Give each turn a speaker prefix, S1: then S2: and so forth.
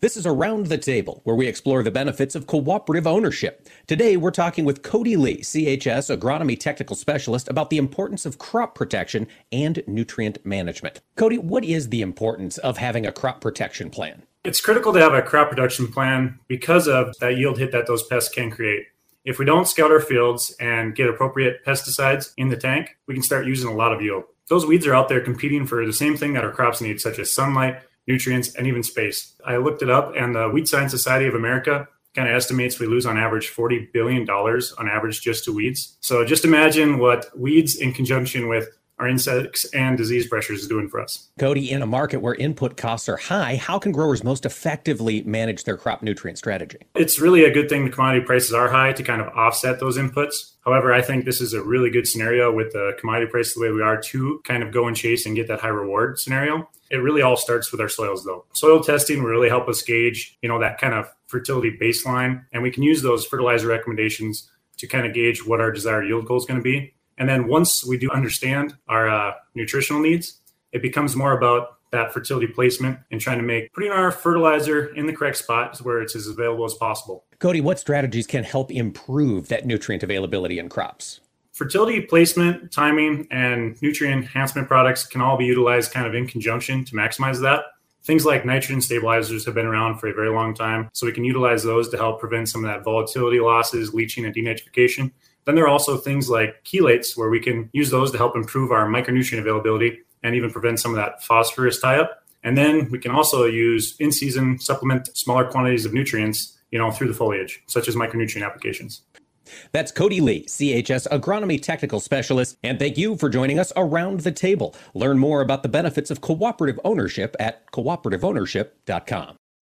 S1: This is Around the Table, where we explore the benefits of cooperative ownership. Today, we're talking with Cody Lee, CHS Agronomy Technical Specialist, about the importance of crop protection and nutrient management. Cody, what is the importance of having a crop protection plan?
S2: It's critical to have a crop production plan because of that yield hit that those pests can create. If we don't scout our fields and get appropriate pesticides in the tank, we can start using a lot of yield. Those weeds are out there competing for the same thing that our crops need, such as sunlight, nutrients, and even space. I looked it up, and the Weed Science Society of America kind of estimates we lose on average $40 billion on average just to weeds. So just imagine what weeds in conjunction with our insects and disease pressures is doing for us.
S1: Cody, in a market where input costs are high, how can growers most effectively manage their crop nutrient strategy?
S2: It's really a good thing the commodity prices are high to kind of offset those inputs. However, I think this is a really good scenario with the commodity price the way we are to kind of go and chase and get that high reward scenario. It really all starts with our soils though. Soil testing will really help us gauge, you know, that kind of fertility baseline and we can use those fertilizer recommendations to kind of gauge what our desired yield goal is going to be. And then once we do understand our uh, nutritional needs, it becomes more about that fertility placement and trying to make putting our fertilizer in the correct spot where it's as available as possible.
S1: Cody, what strategies can help improve that nutrient availability in crops?
S2: Fertility placement, timing, and nutrient enhancement products can all be utilized kind of in conjunction to maximize that. Things like nitrogen stabilizers have been around for a very long time, so we can utilize those to help prevent some of that volatility losses, leaching, and denitrification. Then there are also things like chelates where we can use those to help improve our micronutrient availability and even prevent some of that phosphorus tie up. And then we can also use in season supplement smaller quantities of nutrients, you know, through the foliage, such as micronutrient applications.
S1: That's Cody Lee, CHS Agronomy Technical Specialist, and thank you for joining us around the table. Learn more about the benefits of cooperative ownership at cooperativeownership.com.